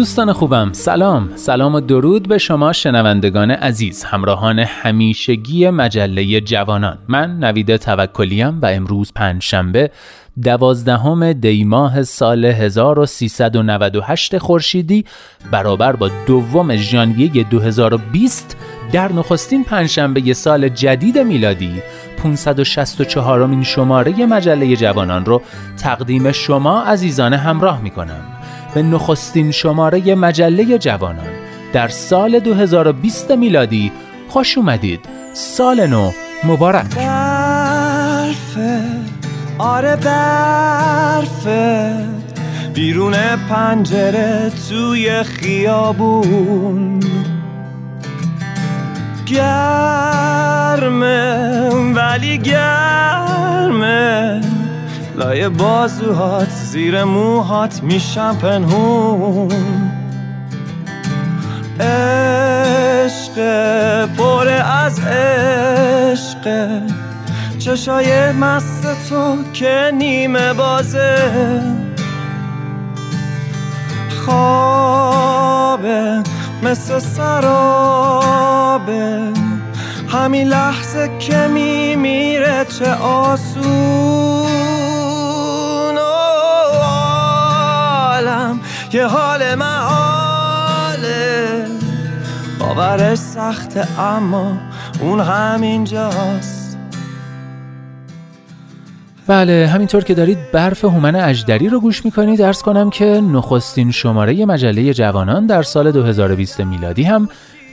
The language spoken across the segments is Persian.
دوستان خوبم سلام سلام و درود به شما شنوندگان عزیز همراهان همیشگی مجله جوانان من نوید توکلیم و امروز پنجشنبه دوازدهم دی ماه سال 1398 خورشیدی برابر با دوم ژانویه 2020 در نخستین پنجشنبه سال جدید میلادی 564 مین شماره مجله جوانان رو تقدیم شما عزیزان همراه می کنم. به نخستین شماره مجله جوانان در سال 2020 میلادی خوش اومدید. سال نو مبارک. برفه آره برفه بیرون پنجره توی خیابون. گرمه ولی گرمه. لای بازوهات زیر موهات میشم پنهون. عشق پر از عشق چشای مست تو که نیمه بازه. خوابه مثل سرابه. همین لحظه که میمیره چه آسون که حال محاله باورش سخته اما اون همینجاست بله همینطور که دارید برف هومن اجدری رو گوش می‌کنید درس کنم که نخستین شماره مجله جوانان در سال 2020 میلادی هم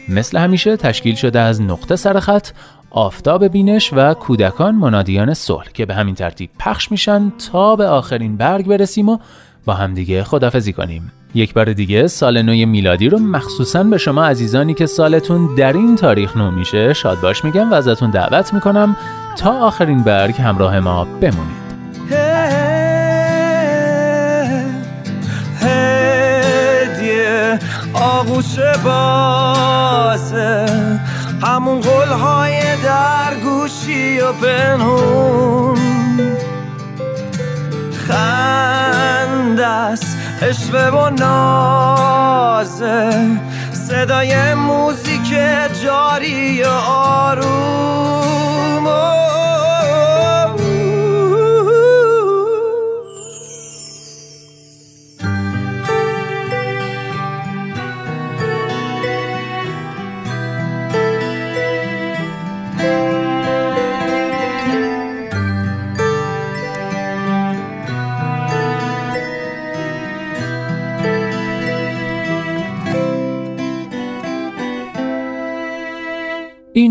مثل همیشه تشکیل شده از نقطه سرخط آفتاب بینش و کودکان منادیان صلح که به همین ترتیب پخش میشن تا به آخرین برگ برسیم و با همدیگه خدافزی کنیم. یک بار دیگه سال نو میلادی رو مخصوصا به شما عزیزانی که سالتون در این تاریخ نو میشه شاد باش میگم و ازتون دعوت می‌کنم تا آخرین برگ همراه ما بمونید. هدیه آغوش بازه همون قلهای در گوشی و پنهون. اشوه و نازه صدای موزیک جاری و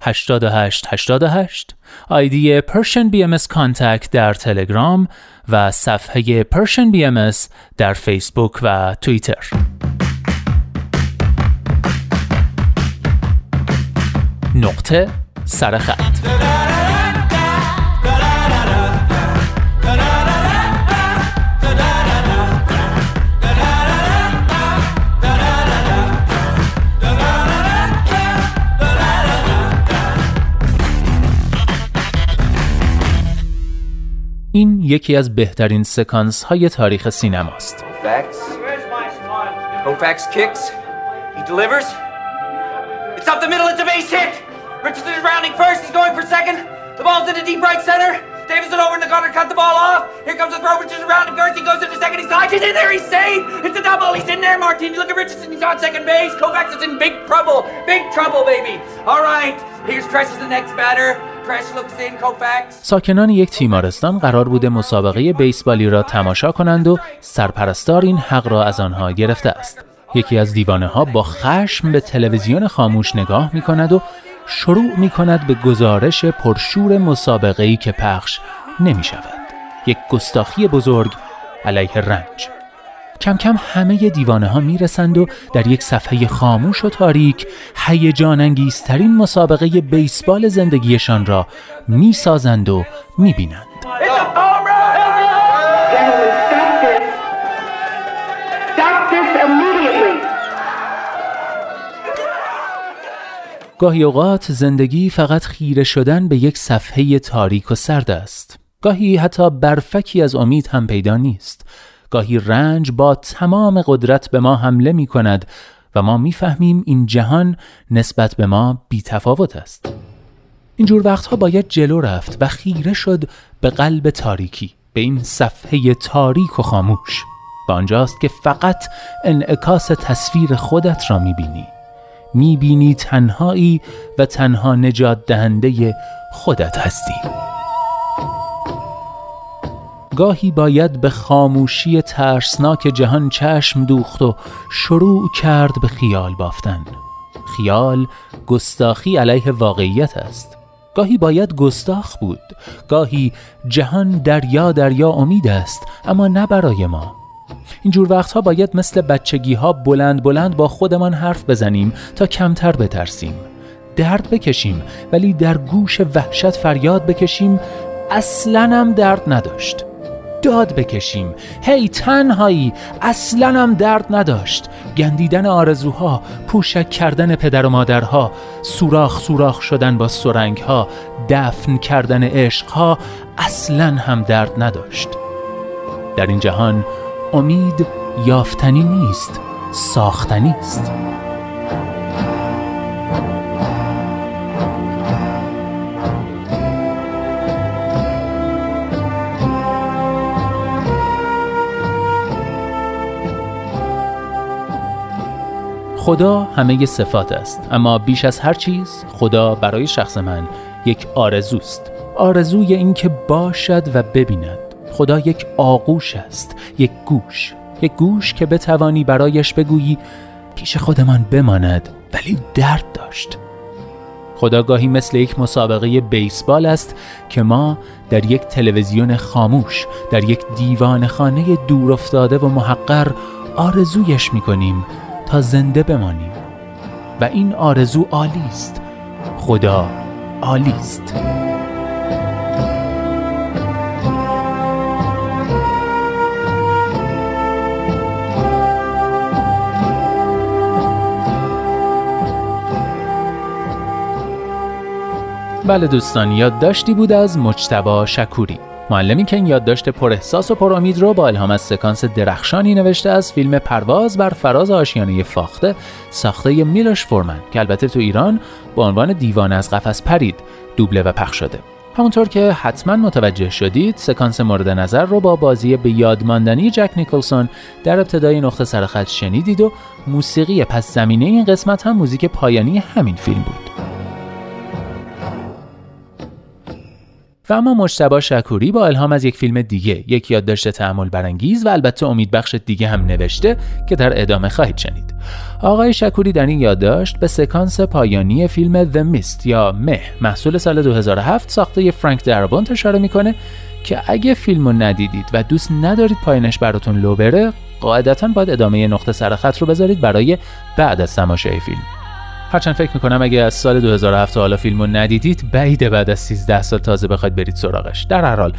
88 88 آیدی Persian BMS Contact در تلگرام و صفحه Persian BMS در فیسبوک و توییتر. نقطه سرخط یکی از بهترین سکانس های تاریخ سینماست. It's up the middle. It's a base hit. Richardson is rounding first. He's going for second. The ball's in the deep right center. Davison over in the corner, cut the ball off. Here comes the throw. Richardson rounding first. He goes into second. He's tied. He's in there. He's safe. It's a double. He's in there, Martin. Look at Richardson. He's on second base. Kovacs is in big trouble. Big trouble, baby. All right. Here's Tresh is the next batter. ساکنان یک تیمارستان قرار بوده مسابقه بیسبالی را تماشا کنند و سرپرستار این حق را از آنها گرفته است. یکی از دیوانه ها با خشم به تلویزیون خاموش نگاه می کند و شروع می کند به گزارش پرشور مسابقه ای که پخش نمی شود. یک گستاخی بزرگ علیه رنج. کم کم همه دیوانه ها می رسند و در یک صفحه خاموش و تاریک هیجان انگیزترین مسابقه بیسبال زندگیشان را می سازند و می بینند. گاهی اوقات زندگی فقط خیره شدن به یک صفحه تاریک و سرد است. گاهی حتی برفکی از امید هم پیدا نیست. گاهی رنج با تمام قدرت به ما حمله می کند و ما می‌فهمیم این جهان نسبت به ما بی تفاوت است. اینجور وقتها باید جلو رفت و خیره شد به قلب تاریکی به این صفحه تاریک و خاموش و آنجاست که فقط انعکاس تصویر خودت را می‌بینی می‌بینی تنهایی و تنها نجات دهنده خودت هستی. گاهی باید به خاموشی ترسناک جهان چشم دوخت و شروع کرد به خیال بافتن. خیال گستاخی علیه واقعیت است. گاهی باید گستاخ بود. گاهی جهان دریا دریا امید است اما نه برای ما. اینجور وقتها باید مثل بچگی ها بلند بلند با خودمان حرف بزنیم تا کمتر بترسیم. درد بکشیم ولی در گوش وحشت فریاد بکشیم. اصلا هم درد نداشت. داد بکشیم. هی تنهایی اصلا هم درد نداشت. گندیدن آرزوها پوشک کردن پدر و مادرها سوراخ سوراخ شدن با سرنگها دفن کردن عشقها اصلا هم درد نداشت. در این جهان امید یافتنی نیست ساختنی است. خدا همه صفات است اما بیش از هر چیز خدا برای شخص من یک آرزوست. آرزوی اینکه باشد و ببیند. خدا یک آغوش است یک گوش یک گوش که بتوانی برایش بگویی پیش خودمان بماند ولی درد داشت. خدا گاهی مثل یک مسابقه بیسبال است که ما در یک تلویزیون خاموش در یک دیوان خانه دور افتاده و محقر آرزویش می‌کنیم تا زنده بمانیم. و این آرزو عالی است. خدا عالی است. بله دوستان یادداشتی بود از مجتبا شکوری. معلمی که این یادداشت پر احساس و پر امید رو با الهام از سکانس درخشانی نوشته از فیلم پرواز بر فراز آشیانه فاخته ساخته میلوش فورمن که البته تو ایران با عنوان دیوانه از قفس پرید دوبله و پخش شده. همونطور که حتما متوجه شدید سکانس مورد نظر رو با بازی به یادماندنی جک نیکلسون در ابتدای نقطه سرخط شنیدید و موسیقی پس زمینه این قسمت هم موزیک پایانی همین فیلم بود. و اما مجتبا شکوری با الهام از یک فیلم دیگه. یک یادداشت تعمل برانگیز و البته امیدبخش دیگه هم نوشته که در ادامه خواهید شنید. آقای شکوری در این یادداشت به سکانس پایانی فیلم The Mist یا مه محصول سال 2007 ساخته فرانک دربونت اشاره می‌کنه که اگه فیلم رو ندیدید و دوست ندارید پایینش براتون لو بره قاعدتا باید ادامه نقطه سرخط رو بذارید برای بعد از تماشای فیلم. هرچند فکر می‌کنم اگه از سال 2007 حالا فیلمو ندیدید بعید بعد از 13 سال تازه بخواید برید سراغش. در هر حال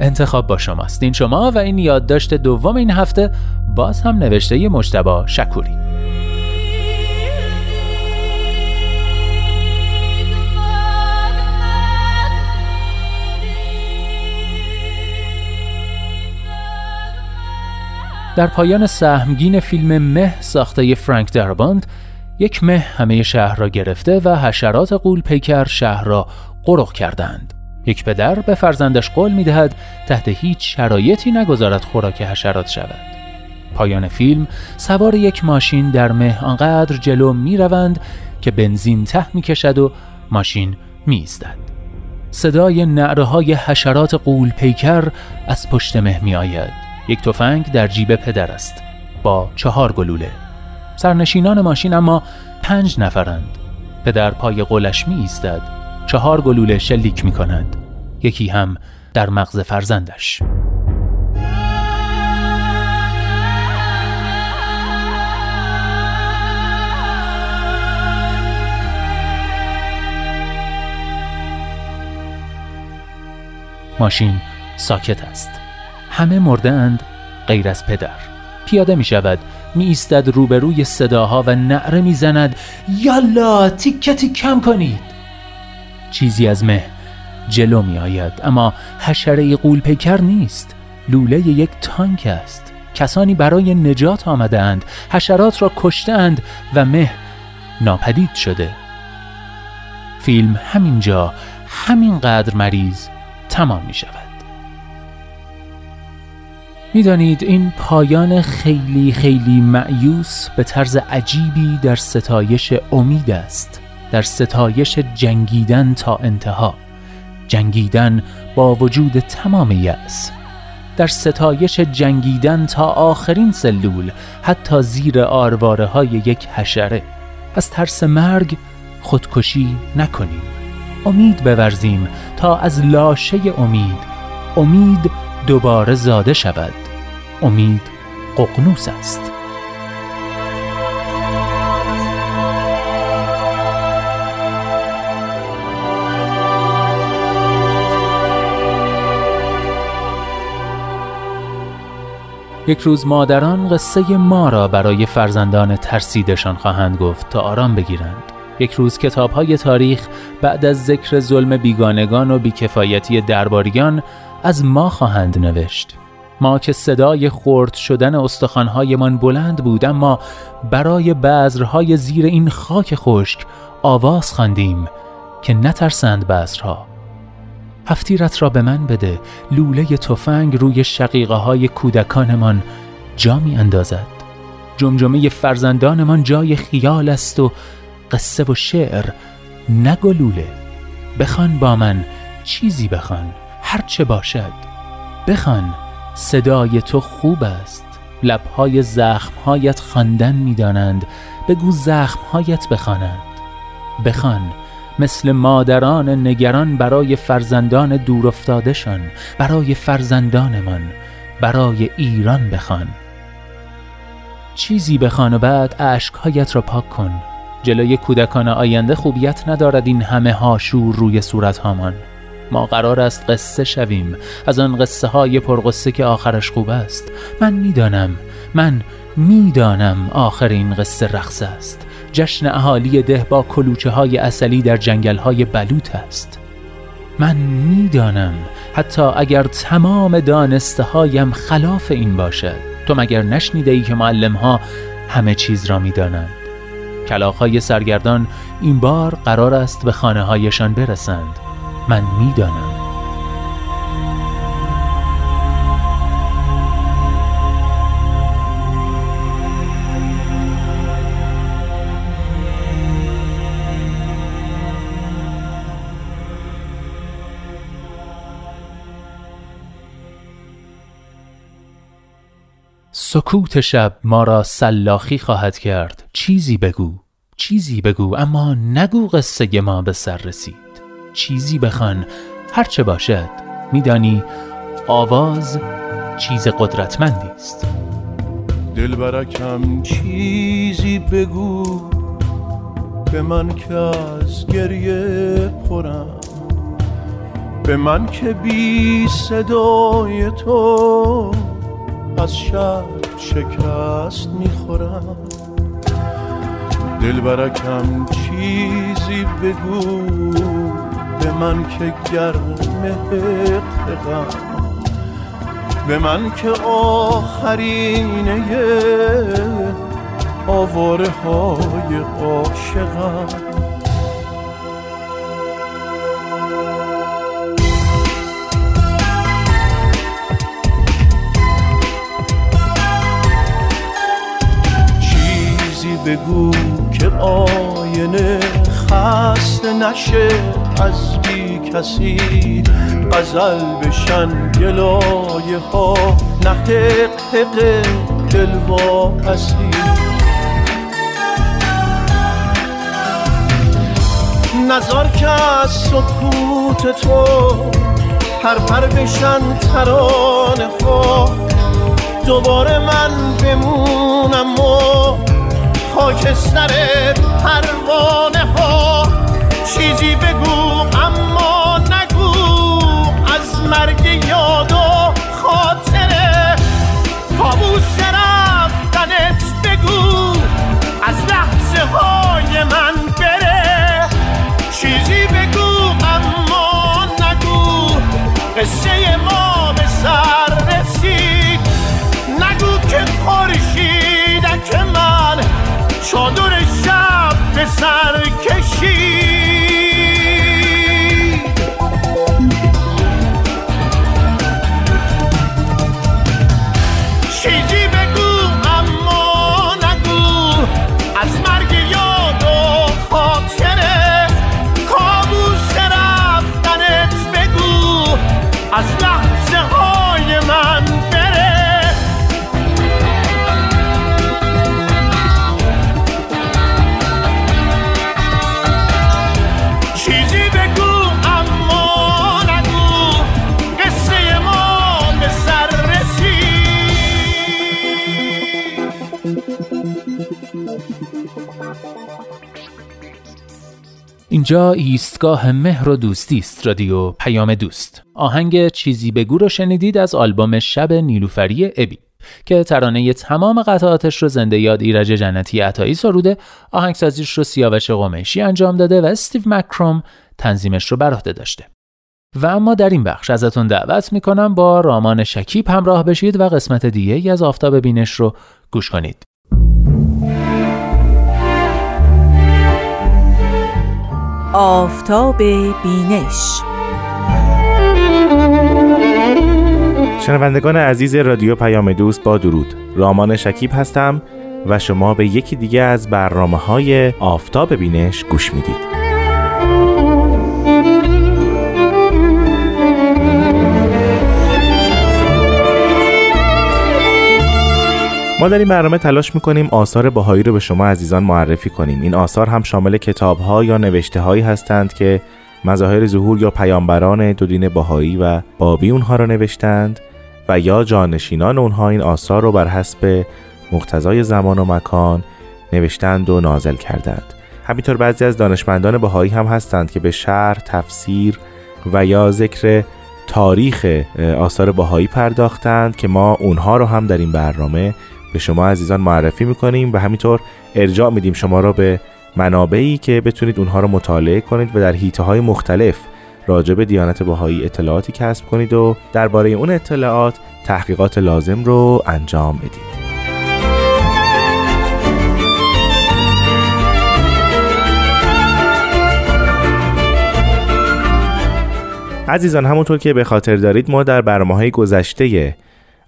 انتخاب با شماست. این شما و این یادداشت دوم این هفته باز هم نوشته ی مجتبا شکوری. در پایان سهمگین فیلم مه ساخته فرانک درباند یک مه همه شهر را گرفته و حشرات قول پیکر شهر را قرق کردند. یک پدر به فرزندش قول می دهد تحت هیچ شرایطی نگذارد خوراک حشرات شود. پایان فیلم سوار یک ماشین در مه آنقدر جلو می روند که بنزین ته می کشد و ماشین می ایستد. صدای نعره های حشرات قول پیکر از پشت مه می آید. یک تفنگ در جیب پدر است با چهار گلوله. سرنشینان ماشین اما پنج نفرند. پدر پای قلش می ایستد چهار گلوله شلیک می کند یکی هم در مغز فرزندش. ماشین ساکت است. همه مرده اند غیر از پدر. پیاده می شود می ایستد روبروی صداها و نعره می زند یالا تیکه کم کنید. چیزی از مه جلو می آید اما حشره قول پیکر نیست. لوله یک تانک است. کسانی برای نجات آمده اند حشرات را کشتند و مه ناپدید شده. فیلم همینجا همینقدر مریض تمام می شود می‌دانید این پایان خیلی خیلی معیوس به طرز عجیبی در ستایش امید است در ستایش جنگیدن تا انتها. جنگیدن با وجود تمام یأس در ستایش جنگیدن تا آخرین سلول حتی زیر آرواره های یک حشره. از ترس مرگ خودکشی نکنیم. امید بورزیم تا از لاشه امید. امید دوباره زاده شود. امید ققنوس است یک روز مادران قصه ما را برای فرزندان ترسیدشان خواهند گفت تا آرام بگیرند. یک روز کتاب های تاریخ بعد از ذکر ظلم بیگانگان و بیکفایتی درباریان از ما خواهند نوشت. ما که صدای خورد شدن استخوانهایمان بلند بود اما برای بذرهای زیر این خاک خشک آواز خواندیم که نترسند بذرها. هفتیرت را به من بده. لوله تفنگ روی شقیقه های کودکانمان جا می اندازد. جمجمه فرزندانمان جای خیال است و قصه و شعر نگلوله بخوان با من چیزی بخوان. هرچه باشد بخوان. صدای تو خوب است. لبهای زخمهایت خواندن می‌دانند. بگو زخمهایت بخوانند. بخوان. مثل مادران نگران برای فرزندان دورافتادهشان برای فرزندانمان برای ایران بخوان. چیزی بخوان و بعد اشکهایت را پاک کن. جلوی کودکان آینده خوبیت ندارد این همه هاشور روی صورت هامان ما قرار است قصه شویم. از آن قصه های پرقصه که آخرش خوب است. من می‌دانم من می‌دانم آخر این قصه رقص است. جشن اهالی ده با کلوچه های اصلی در جنگل های بلوط است. من می‌دانم حتی اگر تمام دانسته هایم خلاف این باشد. تو مگر نشنیده ای که معلم ها همه چیز را می‌دانند. کلاخهای سرگردان این بار قرار است به خانه هایشان برسند. من می‌دانم. سکوت شب ما را سلاخی خواهد کرد. چیزی بگو چیزی بگو اما نگو قصه ما به سر رسید. چیزی بخوان. هرچه باشد. میدانی آواز چیز قدرتمندی است. دلبرکم چیزی بگو. به من که از گریه پرم. به من که بی صدای تو از شب شکست می‌خورم. دلبرکم چیزی بگو. به من که گرم غم به من که آخرینه آواره های عاشقم. چیزی بگو که آینه خسته نشه از بی کسی غزل بشن گلایه ها نه حق دل واپسی نظر که از سکوت تو پر بشن ترانه ها دوباره من بمونم و خاکستر پروانه ها. چیزی بگو مرگ یاد و خاطره کابوس رفتنت بگو از لحظه های من بره. چیزی بگو اما نگو قصه ما به سر رسید. نگو که خورشیدک من چادر شب به سر اینجا ایستگاه مهر و دوستی است رادیو پیام دوست. آهنگ چیزی بگو رو شنیدید از آلبوم شب نیلوفری ابی که ترانه تمام قطعاتش رو زنده یاد ایرج جنتی عطایی سروده آهنگسازیش رو سیاوش قمیشی انجام داده و استیو مکروم تنظیمش رو بر عهده داشته. و اما در این بخش ازتون دعوت می‌کنم با رامان شکیب همراه بشید و قسمت دیگه از آفتاب بینش رو گوش کنید. آفتاب بینش. شنوندگان عزیز رادیو پیام دوست با درود. رامان شکیب هستم و شما به یکی دیگه از برنامه های آفتاب بینش گوش می‌دید. ما در این برنامه تلاش می‌کنیم آثار بهایی رو به شما عزیزان معرفی کنیم. این آثار هم شامل کتاب ها یا نوشته هایی هستند که مظاهر ظهور یا پیامبران دو دین بهایی و بابی اونها را نوشتند و یا جانشینان اونها این آثار رو بر حسب مقتضای زمان و مکان نوشتند و نازل کردند. همینطور بعضی از دانشمندان بهایی هم هستند که به شرح، تفسیر و یا ذکر تاریخ آثار بهایی پرداختند که ما اونها رو هم در این برنامه به شما عزیزان معرفی می‌کنیم و همینطور ارجاع میدیم شما را به منابعی که بتونید اونها رو مطالعه کنید و در حیطه های مختلف راجع به دیانت بهایی اطلاعاتی کسب کنید و درباره اون اطلاعات تحقیقات لازم رو انجام بدید. عزیزان همونطور که به خاطر دارید ما در برنامه های گذشته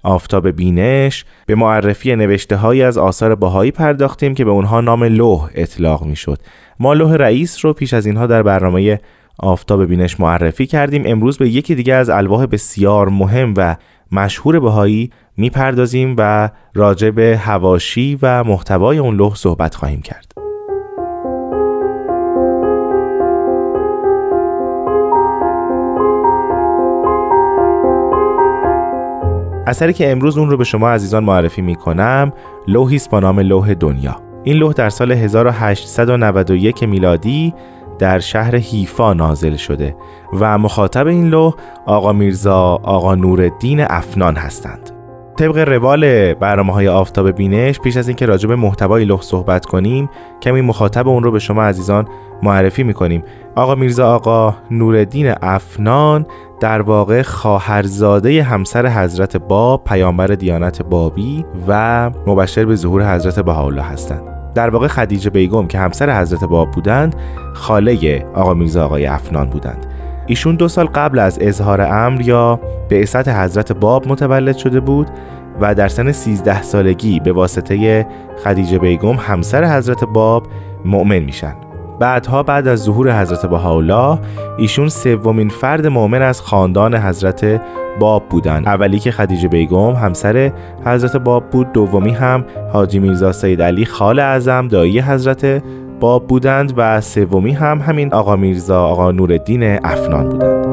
آفتاب بینش به معرفی نوشته های از آثار باهایی پرداختیم که به اونها نام لوح اطلاق می شد ما لوح رئیس رو پیش از اینها در برنامه آفتاب بینش معرفی کردیم. امروز به یکی دیگه از الواح بسیار مهم و مشهور بهایی می‌پردازیم و راجع به هواشی و محتوای اون لوح صحبت خواهیم کرد. اثری که امروز اون رو به شما عزیزان معرفی می کنم لوحی است با نام لوح دنیا. این لوح در سال 1891 میلادی در شهر حیفا نازل شده و مخاطب این لوح آقا میرزا آقا نورالدین افنان هستند. طبق روال برنامه های آفتاب بینش پیش از اینکه راجع به محتوای لوح صحبت کنیم کمی مخاطب اون رو به شما عزیزان معرفی می‌کنیم. آقا میرزا آقا نورالدین افنان در واقع خواهرزاده همسر حضرت باب پیامبر دیانت بابی و مبشر به ظهور حضرت بهاءالله هستند. در واقع خدیجه بیگم که همسر حضرت باب بودند خاله آقا میرزا آقای افنان بودند. ایشون دو سال قبل از اظهار امر یا به حضرت باب متولد شده بود و در سن 13 سالگی به واسطه خدیجه بیگم همسر حضرت باب مؤمن میشن. بعدها بعد از ظهور حضرت بهاءالله ایشون سومین فرد مؤمن از خاندان حضرت باب بودند اولی که خدیجه بیگم همسر حضرت باب بود دومی هم حاجی میرزا سید علی خال اعظم دایی حضرت باب بودند و سومی هم همین آقا میرزا آقا نورالدین افنان بودند.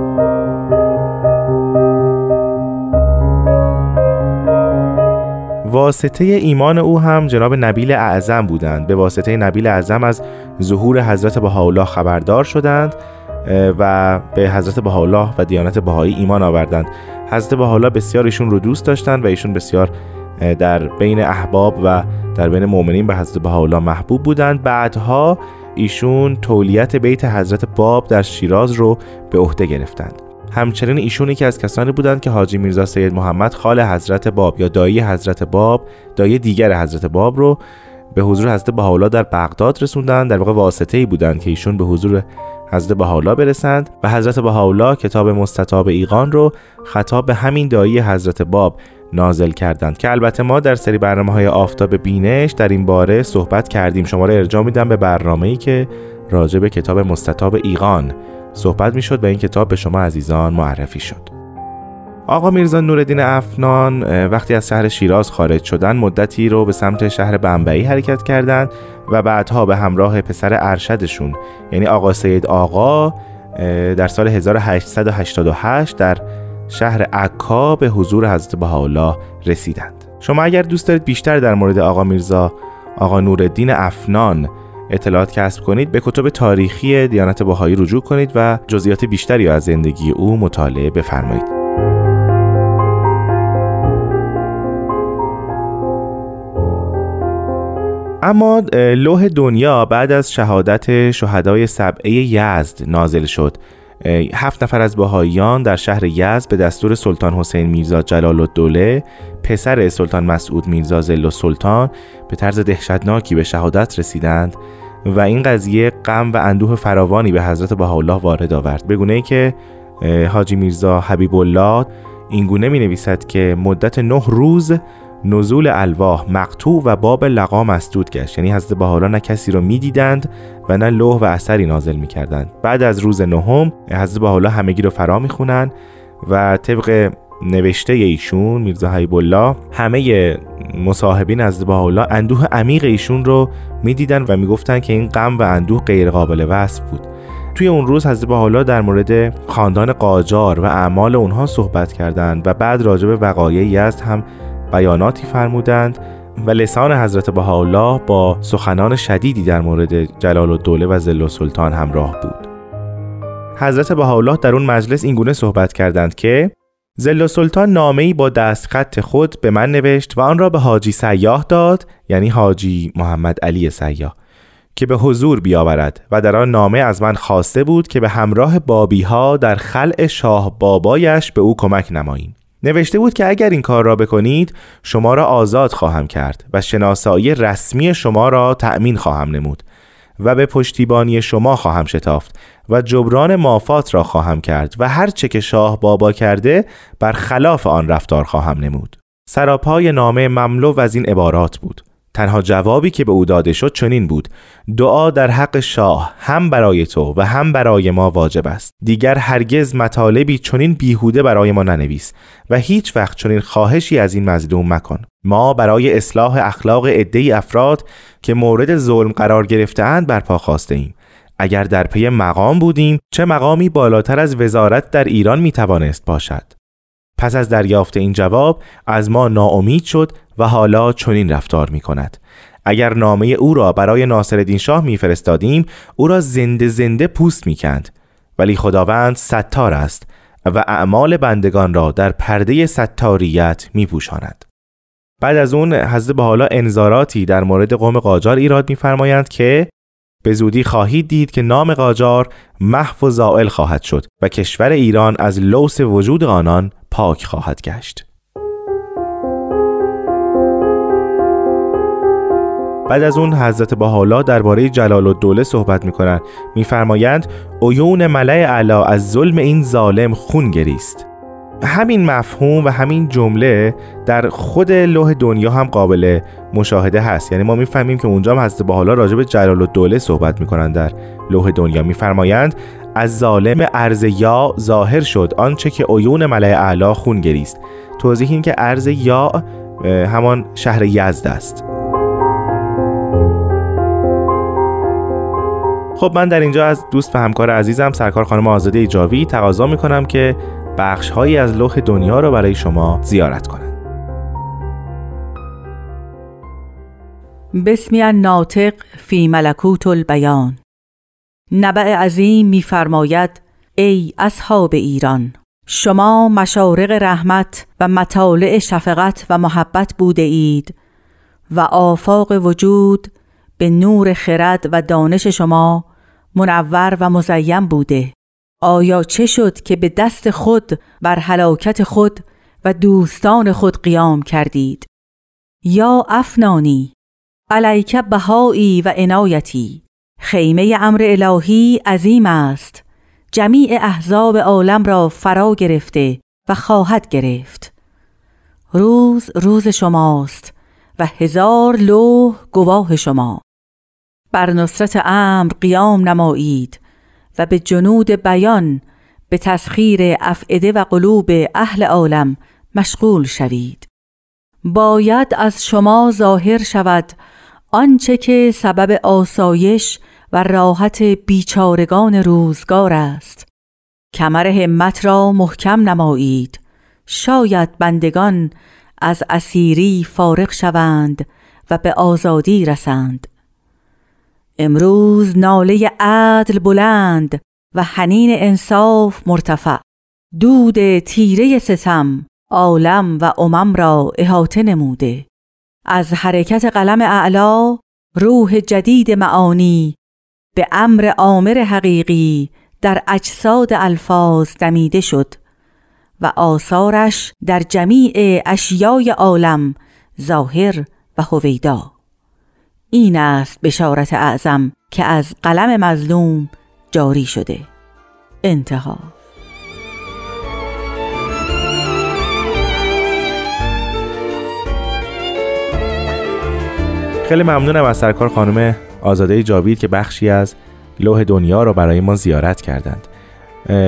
واسطه ایمان او هم جناب نبیل اعظم بودند. به واسطه نبیل اعظم از ظهور حضرت بهاءالله خبردار شدند و به حضرت بهاءالله و دیانت بهایی ایمان آوردند. حضرت بهاءالله بسیار ایشون رو دوست داشتند و ایشون بسیار در بین احباب و در بین مؤمنین به حضرت بهاءالله محبوب بودند. بعدها ایشون تولیت بیت حضرت باب در شیراز رو به عهده گرفتند. همچنین ایشون یکی از کسانی بودند که حاجی میرزا سید محمد خال حضرت باب یا دایی حضرت باب دایی دیگر حضرت باب رو به حضور حضرت بهاءالله در بغداد رسوندند. در واقع واسطه ای بودند که ایشون به حضور حضرت بهاءالله برسند و حضرت بهاءالله کتاب مستطاب ایقان رو خطاب به همین دایی حضرت باب نازل کردند که البته ما در سری برنامه های آفتاب بینش در این باره صحبت کردیم. شما را ارجاع میدم به برنامه ای که راجع به کتاب مستطاب ایقان صحبت می‌شد و این کتاب به شما عزیزان معرفی شد. آقا میرزا نوردین افنان وقتی از شهر شیراز خارج شدن مدتی رو به سمت شهر بمبئی حرکت کردند و بعدها به همراه پسر ارشدشون یعنی آقا سید آقا در سال 1888 در شهر عکا به حضور حضرت بهاءالله رسیدند. شما اگر دوست دارید بیشتر در مورد آقا میرزا آقا نوردین افنان اطلاعات کسب کنید به کتب تاریخی دیانت بهایی رجوع کنید و جزئیات بیشتری از زندگی او مطالعه بفرمایید. اما لوح دنیا بعد از شهادت شهدای سبعه یزد نازل شد. هفت نفر از بهاییان در شهر یزد به دستور سلطان حسین میرزا جلال الدوله پسر سلطان مسعود میرزا زل سلطان به طرز دهشتناکی به شهادت رسیدند و این قضیه غم و اندوه فراوانی به حضرت بهاءالله وارد آورد. بگونه ای که حاجی میرزا حبیب الله اینگونه می نویسد که مدت نه روز نزول الواح مقطوع و باب لقا مسدود گشت. یعنی حضرت بهاءالله نه کسی را می‌دیدند و نه لوح و اثری نازل می‌کردند. بعد از روز نهم حضرت بهاءالله همگی رو فرا می‌خونند و طبق نوشته ایشون میرزا حبیب الله همه مصاحبین از بهاءالله اندوه عمیق ایشون رو می‌دیدن و می‌گفتن که این غم و اندوه غیر قابل وصف بود. توی اون روز حضرت بهاءالله در مورد خاندان قاجار و اعمال اونها صحبت کردند و بعد راجع به یزد هم بیاناتی فرمودند و لسان حضرت بهاءالله با سخنان شدیدی در مورد جلال الدوله و زل سلطان همراه بود. حضرت بهاءالله در اون مجلس اینگونه صحبت کردند که زل سلطان نامه‌ای با دستخط خود به من نوشت و آن را به حاجی سیاه داد یعنی حاجی محمد علی سیاه که به حضور بیاورد و در آن نامه از من خواسته بود که به همراه بابی ها در خلع شاه بابایش به او کمک نماییم. نوشته بود که اگر این کار را بکنید شما را آزاد خواهم کرد و شناسایی رسمی شما را تأمین خواهم نمود و به پشتیبانی شما خواهم شتافت و جبران مافات را خواهم کرد و هر چه که شاه بابا کرده بر خلاف آن رفتار خواهم نمود. سراپای نامه مملو از این عبارات بود. تنها جوابی که به او داده شد چنین بود. دعا در حق شاه هم برای تو و هم برای ما واجب است. دیگر هرگز مطالبی چنین بیهوده برای ما ننویس و هیچ وقت چنین خواهشی از این مظلوم مکن. ما برای اصلاح اخلاق عده افراد که مورد ظلم قرار گرفتهاند برپا خواسته ایم. اگر در پی مقام بودیم چه مقامی بالاتر از وزارت در ایران می توانست باشد؟ پس از دریافت این جواب از ما ناامید شد و حالا چنین رفتار می کند اگر نامه او را برای ناصرالدین شاه میفرستادیم او را زنده زنده پوست می‌کند. ولی خداوند ستار است و اعمال بندگان را در پرده ستاریت میپوشاند. بعد از اون حضرت به حالا انذاراتی در مورد قوم قاجار ایراد میفرمایند که به زودی خواهید دید که نام قاجار محو و زائل خواهد شد و کشور ایران از لوس وجود آنان پاک خواهد گشت. بعد از اون حضرت بحالا درباره جلال الدوله صحبت می‌کنند. میفرمایند عیون ملع اعلی از ظلم این ظالم خون گریست. همین مفهوم و همین جمله در خود لوح دنیا هم قابل مشاهده هست. یعنی ما می‌فهمیم که اونجا هم حضرت بحالا راجع به جلال الدوله صحبت می‌کنن در لوح دنیا. میفرمایند از ظالم ارز یا ظاهر شد آنچه که عیون ملع اعلی خون گریست. توضیح این که ارز یا همان شهر یزد است. خب من در اینجا از دوست و همکار عزیزم سرکار خانم آزاده ایجاوی تقاضا می‌کنم که بخش هایی از لوح دنیا را برای شما زیارت کنند بسمی ناطق فی ملکوت البیان. نبع عظیم میفرماید ای اصحاب ایران شما مشارق رحمت و مطالع شفقت و محبت بوده اید و آفاق وجود به نور خرد و دانش شما منور و مزیم بوده. آیا چه شد که به دست خود بر هلاکت خود و دوستان خود قیام کردید؟ یا افنانی علیک بهایی و عنایتی خیمه امر الهی عظیم است. جمیع احزاب عالم را فرا گرفته و خواهد گرفت. روز روز شماست و هزار لوح گواه شما. بر نصرت امر قیام نمایید. و به جنود بیان به تسخیر افعده و قلوب اهل عالم مشغول شوید. باید از شما ظاهر شود آنچه که سبب آسایش و راحت بیچارگان روزگار است. کمر همت را محکم نمایید. شاید بندگان از اسیری فارغ شوند و به آزادی رسند. امروز ناله عدل بلند و حنین انصاف مرتفع. دود تیره ستم عالم و امم را احاطه نموده. از حرکت قلم اعلا روح جدید معانی به امر آمر حقیقی در اجساد الفاظ دمیده شد و آثارش در جمیع اشیای عالم ظاهر و هویدا. این است بشارت اعظم که از قلم مظلوم جاری شده. انتها. خیلی ممنونم از سرکار خانم آزاده جاوید که بخشی از لوح دنیا را برای ما زیارت کردند.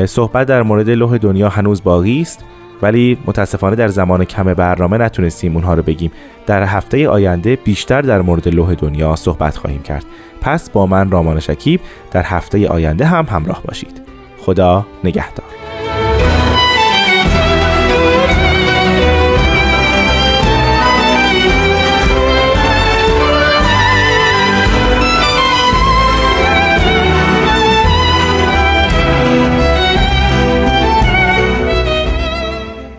صحبت در مورد لوح دنیا هنوز باقی است. ولی متاسفانه در زمان کم برنامه نتونستیم اونها رو بگیم. در هفته آینده بیشتر در مورد لوح دنیا صحبت خواهیم کرد. پس با من رامان شکیب در هفته آینده هم همراه باشید. خدا نگهدار.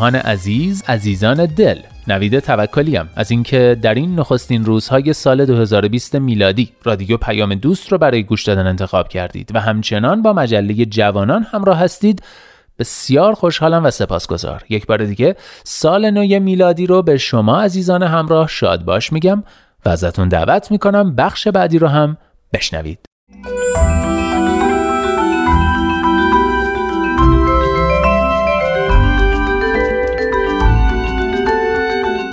همراهان عزیز عزیزان دل. نوید توکلیم از اینکه در این نخستین روزهای سال 2020 میلادی رادیو پیام دوست رو برای گوش دادن انتخاب کردید و همچنان با مجله جوانان همراه هستید بسیار خوشحالم و سپاسگزار. یک بار دیگه سال نو میلادی رو به شما عزیزان همراه شاد باش میگم و ازتون دعوت می‌کنم بخش بعدی رو هم بشنوید.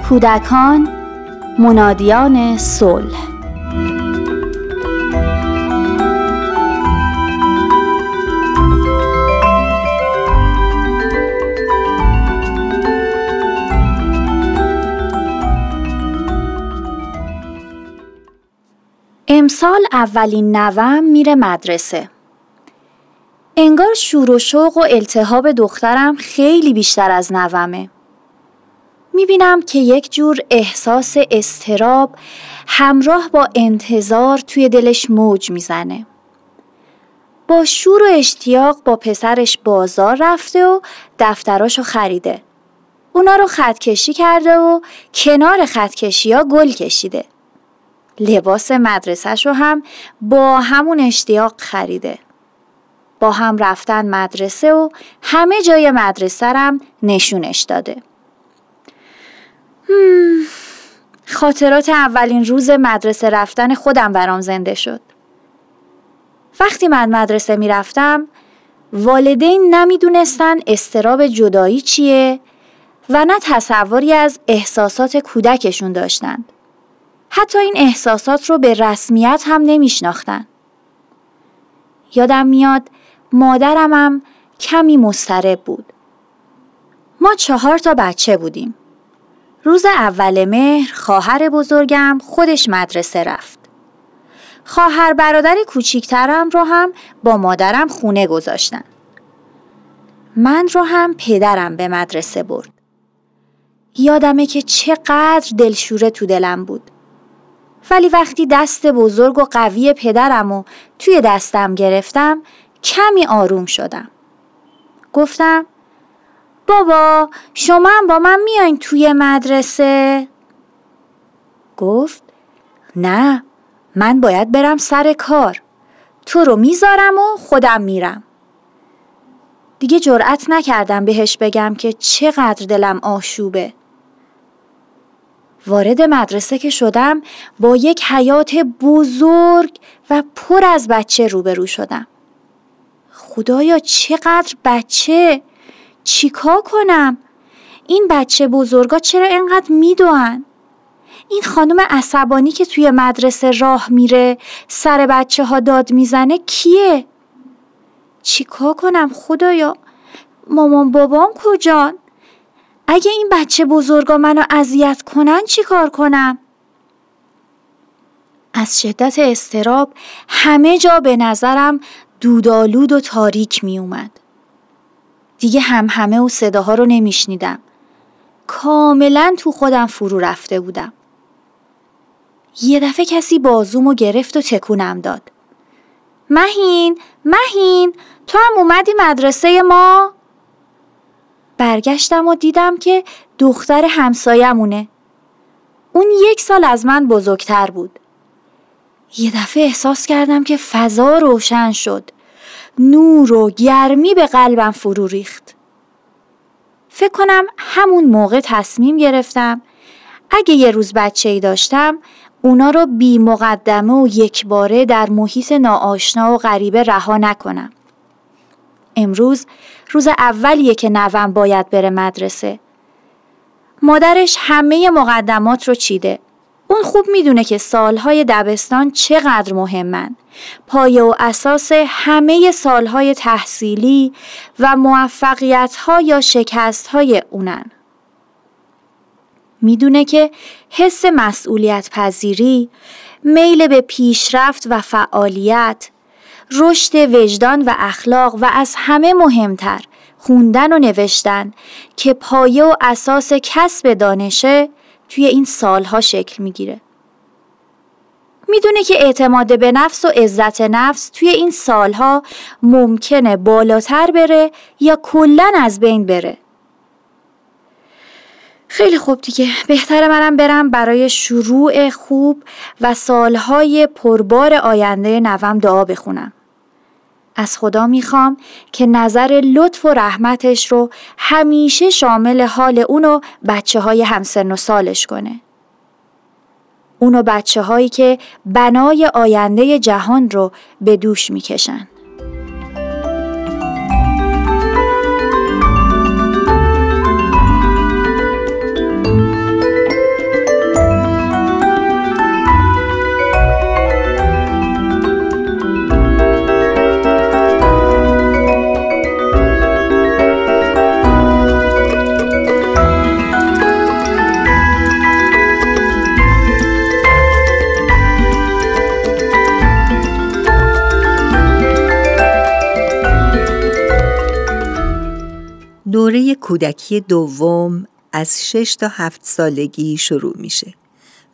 کودکان منادیان صلح امسال اولین نوم میره مدرسه. انگار شور و شوق و التهاب دخترم خیلی بیشتر از نومه. می‌بینم که یک جور احساس استراب همراه با انتظار توی دلش موج می‌زنه. با شور و اشتیاق با پسرش بازار رفته و دفتراشو خریده. اونا رو خطکشی کرده و کنار خطکشی ها گل کشیده. لباس مدرسهش رو هم با همون اشتیاق خریده. با هم رفتن مدرسه و همه جای مدرسه رم نشونش داده. خاطرات اولین روز مدرسه رفتن خودم برام زنده شد. وقتی من مدرسه می‌رفتم والدین نمی‌دونستن استراب جدایی چیه و نه تصوری از احساسات کودکشون داشتند. حتی این احساسات رو به رسمیت هم نمیشناختن. یادم میاد مادرم هم کمی مسترب بود. ما چهار تا بچه بودیم. روز اول مهر خواهر بزرگم خودش مدرسه رفت. خواهر برادر کوچیکترم رو هم با مادرم خونه گذاشتن. من رو هم پدرم به مدرسه برد. یادمه که چقدر دلشوره تو دلم بود. ولی وقتی دست بزرگ و قوی پدرم و توی دستم گرفتم کمی آروم شدم. گفتم بابا شما هم با من میاین توی مدرسه؟ گفت نه من باید برم سر کار. تو رو می‌ذارم و خودم میرم. دیگه جرأت نکردم بهش بگم که چقدر دلم آشوبه. وارد مدرسه که شدم با یک حیات بزرگ و پر از بچه روبرو شدم. خدایا چقدر بچه چیکار کنم؟ این بچه بزرگا چرا اینقدر میدوان؟ این خانم عصبانی که توی مدرسه راه میره سر بچه ها داد می‌زنه کیه؟ چیکار کنم خدایا؟ مامان بابام کجان؟ اگه این بچه بزرگا منو اذیت کنن چی کار کنم؟ از شدت استراب همه جا به نظرم دودالود و تاریک می اومد. دیگه هم همه و صداها رو نمیشنیدم. کاملا تو خودم فرو رفته بودم. یه دفعه کسی بازومو گرفت و تکونم داد. مهین، مهین، تو هم اومدی مدرسه ما؟ برگشتم و دیدم که دختر همسایمونه. اون یک سال از من بزرگتر بود. یه دفعه احساس کردم که فضا روشن شد. نور و گرمی به قلبم فرو ریخت. فکر کنم همون موقع تصمیم گرفتم اگه یه روز بچه ای داشتم اونا رو بی مقدمه و یک باره در محیط ناآشنا و غریبه رها نکنم. امروز روز اولیه که نوم باید بره مدرسه. مادرش همه مقدمات رو چیده. اون خوب می‌دونه که سالهای دبستان چقدر مهمن. پایه و اساس همه سالهای تحصیلی و موفقیتها یا شکستهای اونن. می‌دونه که حس مسئولیت پذیری، میل به پیشرفت و فعالیت، رشد وجدان و اخلاق و از همه مهمتر خوندن و نوشتن که پایه و اساس کسب دانشه توی این سالها شکل می‌گیره. می‌دونه که اعتماد به نفس و عزت نفس توی این سالها ممکنه بالاتر بره یا کلا از بین بره. خیلی خوب دیگه بهتر منم برم برای شروع خوب و سالهای پربار آینده نوم دعا بخونم. از خدا می‌خوام که نظر لطف و رحمتش رو همیشه شامل حال اون و بچه های همسن و سالش کنه. اون و بچه هایی که بنای آینده جهان رو به دوش می‌کشن. کودکی دوم از 6 تا 7 سالگی شروع میشه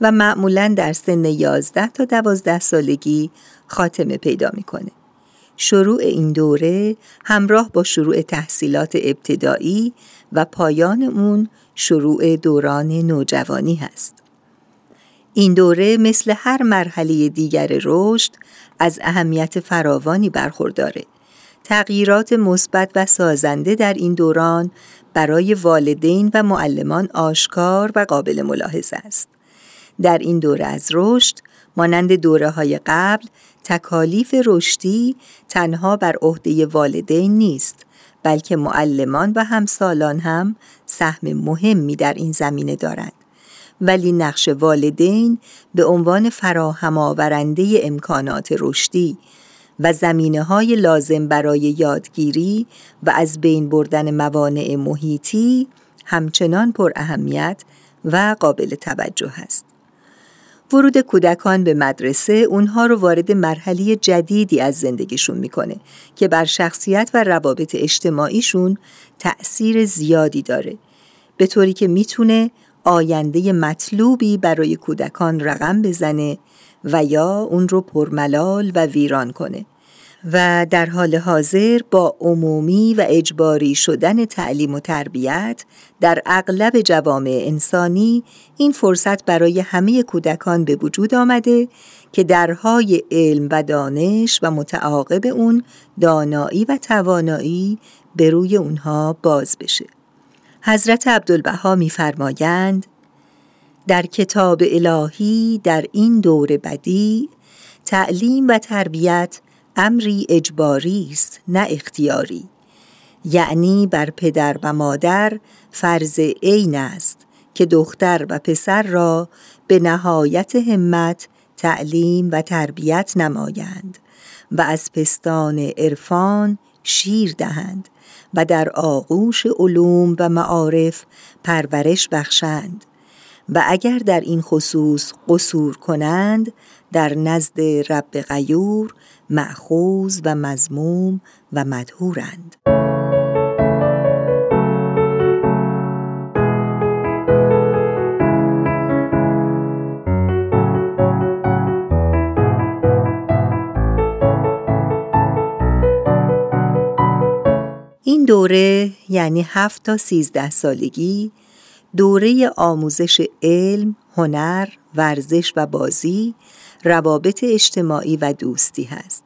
و معمولا در سن 11 تا 12 سالگی خاتمه پیدا می‌کنه. شروع این دوره همراه با شروع تحصیلات ابتدایی و پایان اون شروع دوران نوجوانی هست. این دوره مثل هر مرحله دیگر رشد از اهمیت فراوانی برخورداره تغییرات مثبت و سازنده در این دوران برای والدین و معلمان آشکار و قابل ملاحظه است. در این دوره از رشد مانند دوره های قبل تکالیف رشدی تنها بر عهده والدین نیست بلکه معلمان و همسالان هم سهم مهمی در این زمینه دارند ولی نقش والدین به عنوان فراهم آورنده امکانات رشدی و زمینه های لازم برای یادگیری و از بین بردن موانع محیطی همچنان پر اهمیت و قابل توجه است. ورود کودکان به مدرسه اونها رو وارد مرحله جدیدی از زندگیشون می‌کنه که بر شخصیت و روابط اجتماعیشون تأثیر زیادی داره به طوری که می‌تونه آینده مطلوبی برای کودکان رقم بزنه و یا اون رو پرملال و ویران کنه و در حال حاضر با عمومی و اجباری شدن تعلیم و تربیت در اغلب جوامع انسانی این فرصت برای همه کودکان به وجود آمده که درهای علم و دانش و متعاقب اون دانایی و توانایی به روی اونها باز بشه. حضرت عبدالبها میفرمایند در کتاب الهی در این دور بدی تعلیم و تربیت امری اجباری است نه اختیاری. یعنی بر پدر و مادر فرض عین است که دختر و پسر را به نهایت همت تعلیم و تربیت نمایند و از پستان عرفان شیر دهند و در آغوش علوم و معارف پرورش بخشند. و اگر در این خصوص قصور کنند در نزد رب غیور معخوز و مزموم و مدهورند. این دوره یعنی هفت تا سیزده سالگی دوره آموزش علم، هنر، ورزش و بازی، روابط اجتماعی و دوستی هست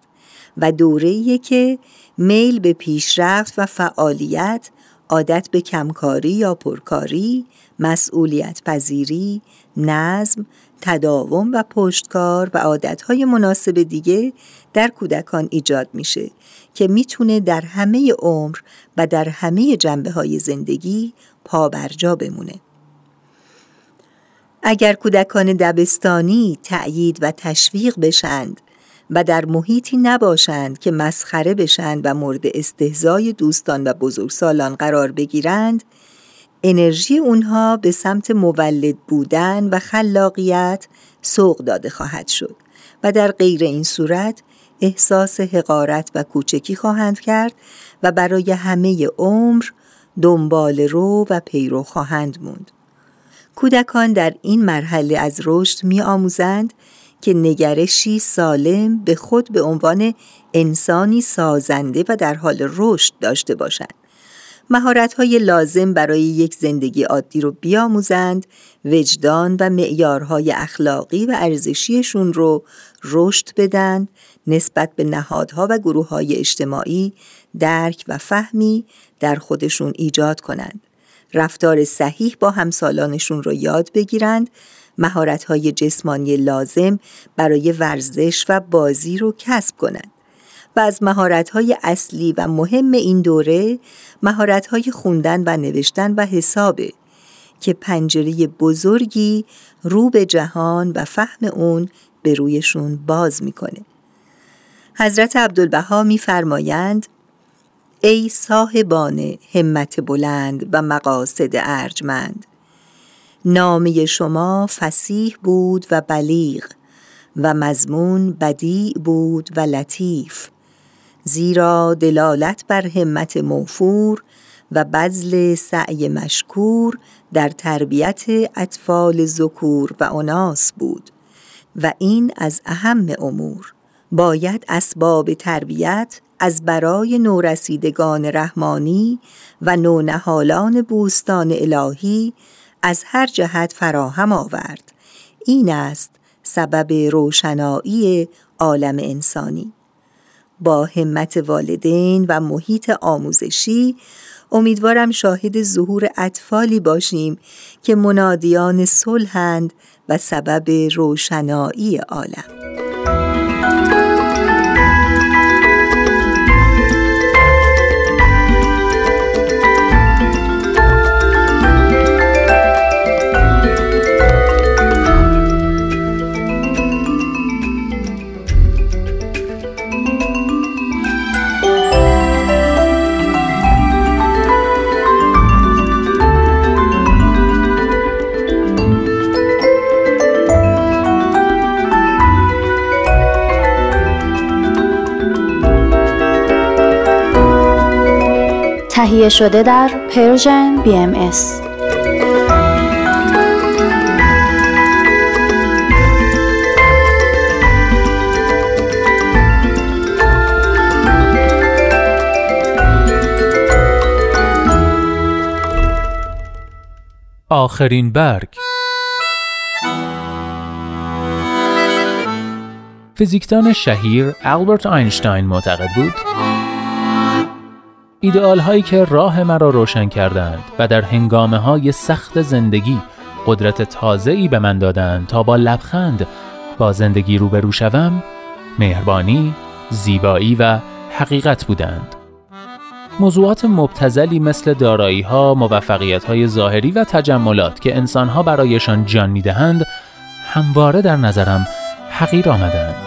و دوره که میل به پیشرفت و فعالیت، عادت به کمکاری یا پرکاری، مسئولیت پذیری، نظم، تداوم و پشتکار و عادتهای مناسب دیگه در کودکان ایجاد میشه که می‌تونه در همه عمر و در همه جنبه های زندگی پابرجا بمونه. اگر کودکان دبستانی تأیید و تشویق بشند و در محیطی نباشند که مسخره بشند و مورد استهزای دوستان و بزرگسالان قرار بگیرند انرژی اونها به سمت مولد بودن و خلاقیت سوق داده خواهد شد و در غیر این صورت احساس حقارت و کوچکی خواهند کرد و برای همه عمر دنبال رو و پیرو خواهند موند. کودکان در این مرحله از رشد می آموزند که نگرشی سالم به خود به عنوان انسانی سازنده و در حال رشد داشته باشند. های لازم برای یک زندگی عادی رو بیاموزند، وجدان و معیارهای اخلاقی و ارزشیشون رو رشد بدن، نسبت به نهادها و گروه های اجتماعی درک و فهمی در خودشون ایجاد کنند. رفتار صحیح با همسالانشون رو یاد بگیرند های جسمانی لازم برای ورزش و بازی رو کسب کنند و از های اصلی و مهم این دوره های خوندن و نوشتن و حسابه که پنجره بزرگی رو به جهان و فهم اون به رویشون باز می‌کنه. حضرت عبدالبها میفرمایند ای صاحبان همت بلند و مقاصد ارجمند. نامه شما فسیح بود و بلیغ و مضمون بدیع بود و لطیف. زیرا دلالت بر همت موفور و بذل سعی مشکور در تربیت اطفال ذکور و اناس بود و این از اهم امور. باید اسباب تربیت از برای نورسیدگان رحمانی و نونهالان بوستان الهی از هر جهت فراهم آورد. این است سبب روشنایی عالم انسانی. با همت والدین و محیط آموزشی امیدوارم شاهد ظهور اطفالی باشیم که منادیان صلحند و سبب روشنایی عالم. تهیه شده در Persian BMS. آخرین برگ فیزیکدان شهیر البرت اینشتین معتقد بود ایدئال هایی که راه مرا روشن کردند و در هنگامه های سخت زندگی قدرت تازه ای به من دادند تا با لبخند با زندگی روبرو شوم مهربانی، زیبایی و حقیقت بودند. موضوعات مبتزلی مثل دارایی ها، موفقیت های ظاهری و تجملات که انسان ها برایشان جان می‌دهند همواره در نظرم حقیر آمدند.